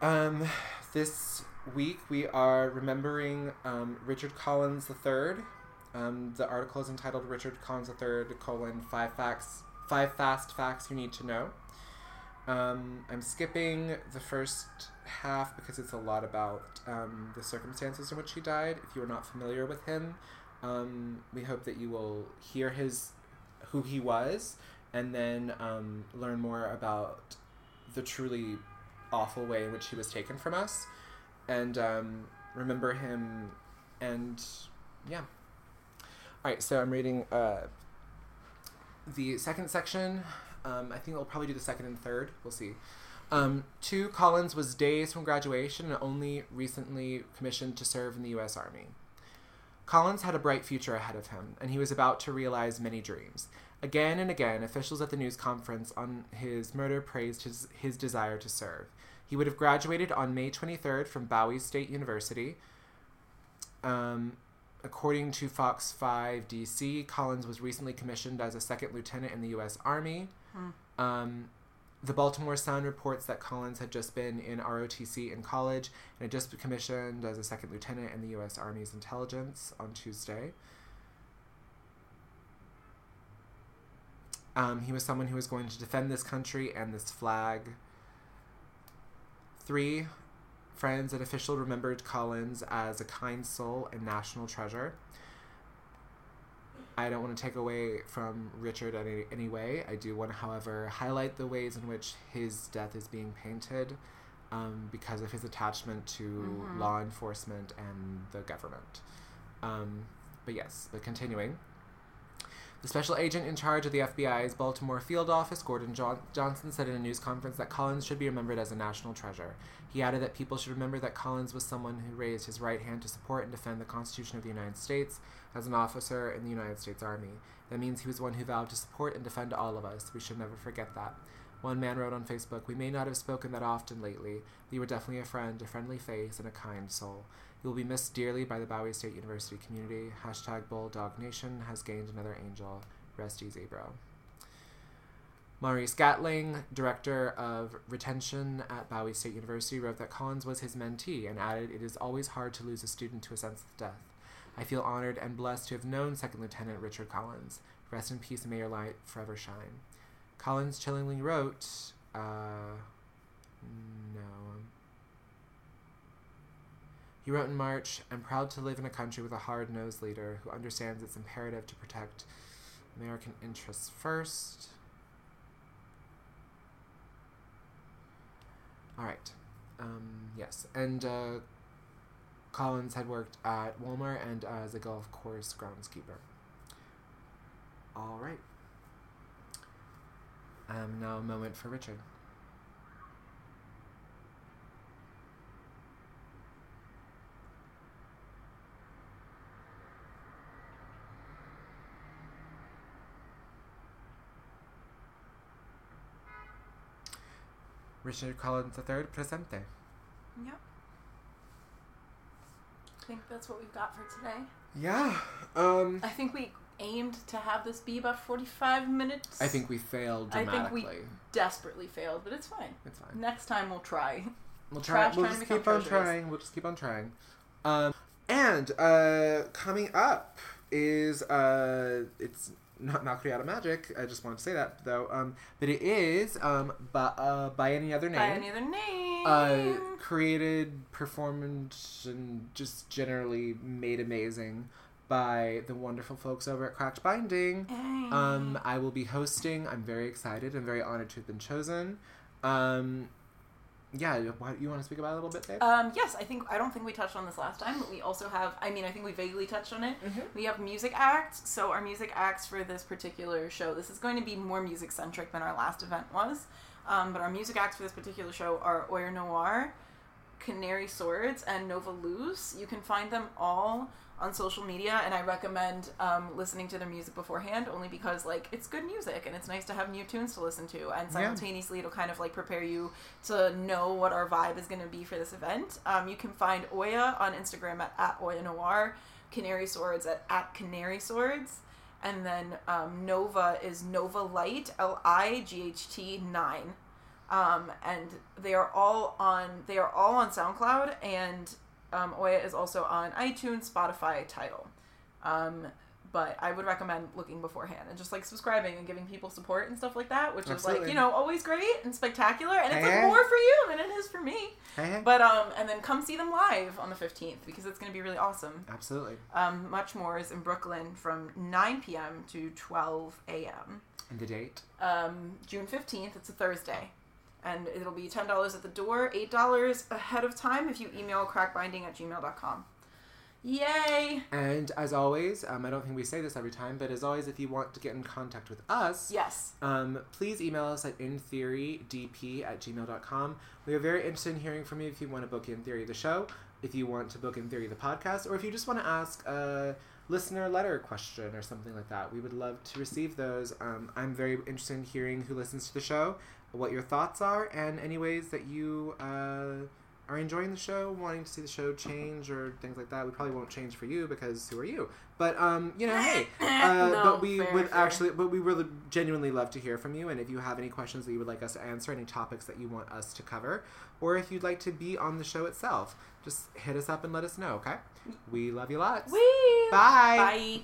Um, this week we are remembering um, Richard Collins III. Um, the article is entitled Richard Collins III, colon, five facts, five fast facts you need to know. Um, I'm skipping the first half because it's a lot about um, the circumstances in which he died. If you are not familiar with him, um, we hope that you will hear his who he was and then um, learn more about the truly awful way in which he was taken from us and um, remember him and yeah all right so i'm reading uh, the second section um, i think i'll probably do the second and third we'll see um, two collins was days from graduation and only recently commissioned to serve in the u.s army collins had a bright future ahead of him and he was about to realize many dreams Again and again, officials at the news conference on his murder praised his, his desire to serve. He would have graduated on May 23rd from Bowie State University. Um, according to Fox 5 DC, Collins was recently commissioned as a second lieutenant in the U.S. Army. Hmm. Um, the Baltimore Sun reports that Collins had just been in ROTC in college and had just been commissioned as a second lieutenant in the U.S. Army's intelligence on Tuesday. Um, he was someone who was going to defend this country and this flag. Three, friends and official remembered Collins as a kind soul and national treasure. I don't want to take away from Richard any, any way. I do want to, however, highlight the ways in which his death is being painted um, because of his attachment to Mhm. law enforcement and the government. Um, but yes, but continuing. The special agent in charge of the FBI's Baltimore field office, Gordon John- Johnson, said in a news conference that Collins should be remembered as a national treasure. He added that people should remember that Collins was someone who raised his right hand to support and defend the Constitution of the United States as an officer in the United States Army. That means he was one who vowed to support and defend all of us. We should never forget that. One man wrote on Facebook, We may not have spoken that often lately, but you were definitely a friend, a friendly face, and a kind soul. You will be missed dearly by the Bowie State University community. Hashtag Bulldog Nation has gained another angel. Rest easy, bro. Maurice Gatling, director of retention at Bowie State University, wrote that Collins was his mentee and added, It is always hard to lose a student to a sense of death. I feel honored and blessed to have known Second Lieutenant Richard Collins. Rest in peace and may your light forever shine. Collins chillingly wrote, uh, no. He wrote in March, I'm proud to live in a country with a hard nosed leader who understands it's imperative to protect American interests first. All right. Um, yes. And uh, Collins had worked at Walmart and as a golf course groundskeeper. All right. Um, now a moment for Richard. Richard Collins III, presente. Yep. I think that's what we've got for today. Yeah. Um, I think we aimed to have this be about 45 minutes. I think we failed dramatically. I think we- desperately failed, but it's fine. It's fine. Next time we'll try. We'll try. Trash We'll just keep on trying. We'll just keep on trying. Um, and uh, coming up is uh, it's not Mallory out of Magic. I just wanted to say that though. Um, but it is um, by, uh, by any other name. By any other name. uh, created, performed, and just generally made amazing by the wonderful folks over at Cracked Binding. Hey. Um, I will be hosting. I'm very excited. I'm very honored to have been chosen. Um, yeah, you, you want to speak about it a little bit, babe? Um, yes, I think I don't think we touched on this last time, but we also have. I mean, I think we vaguely touched on it. Mhm. We have music acts. So our music acts for this particular show. This is going to be more music centric than our last event was. Um, but our music acts for this particular show are Oya Noir, Canary Swords, and Nova Luz. You can find them all on social media, and I recommend um, listening to their music beforehand, only because like it's good music and it's nice to have new tunes to listen to, and Yeah. simultaneously it'll kind of like prepare you to know what our vibe is going to be for this event. Um, you can find Oya on Instagram at, at Oya Noir, Canary Swords at, at Canary Swords, and then um, Nova is Nova Light L I G H T nine, um, and they are all on they are all on SoundCloud, and um, Oya is also on iTunes, Spotify, Tidal. Um, but I would recommend looking beforehand and just like subscribing and giving people support and stuff like that, which is like you know always great and spectacular, and it's like more for you than it is for me. But um, and then come see them live on the fifteenth because it's gonna be really awesome. Absolutely. Um, much more is in Brooklyn from nine p.m. to twelve a.m. And the date? Um, June fifteenth. It's a Thursday. And it'll be ten dollars at the door, eight dollars ahead of time if you email crackbinding at gmail.com. Yay! And as always, um, I don't think we say this every time, but as always, if you want to get in contact with us, Yes. um, please email us at intheorydp at gmail.com. We are very interested in hearing from you if you want to book In Theory the show, if you want to book In Theory the podcast, or if you just want to ask a listener letter question or something like that. We would love to receive those. Um, I'm very interested in hearing who listens to the show, what your thoughts are, and any ways that you uh, are enjoying the show, wanting to see the show change or things like that. We probably won't change for you because who are you? But um, you know, hey, [laughs] uh, No, but we fair, would fair. actually, but we would genuinely love to hear from you. And if you have any questions that you would like us to answer, any topics that you want us to cover, or if you'd like to be on the show itself, just hit us up and let us know. Okay? We love you lots. Wee! Bye. Bye.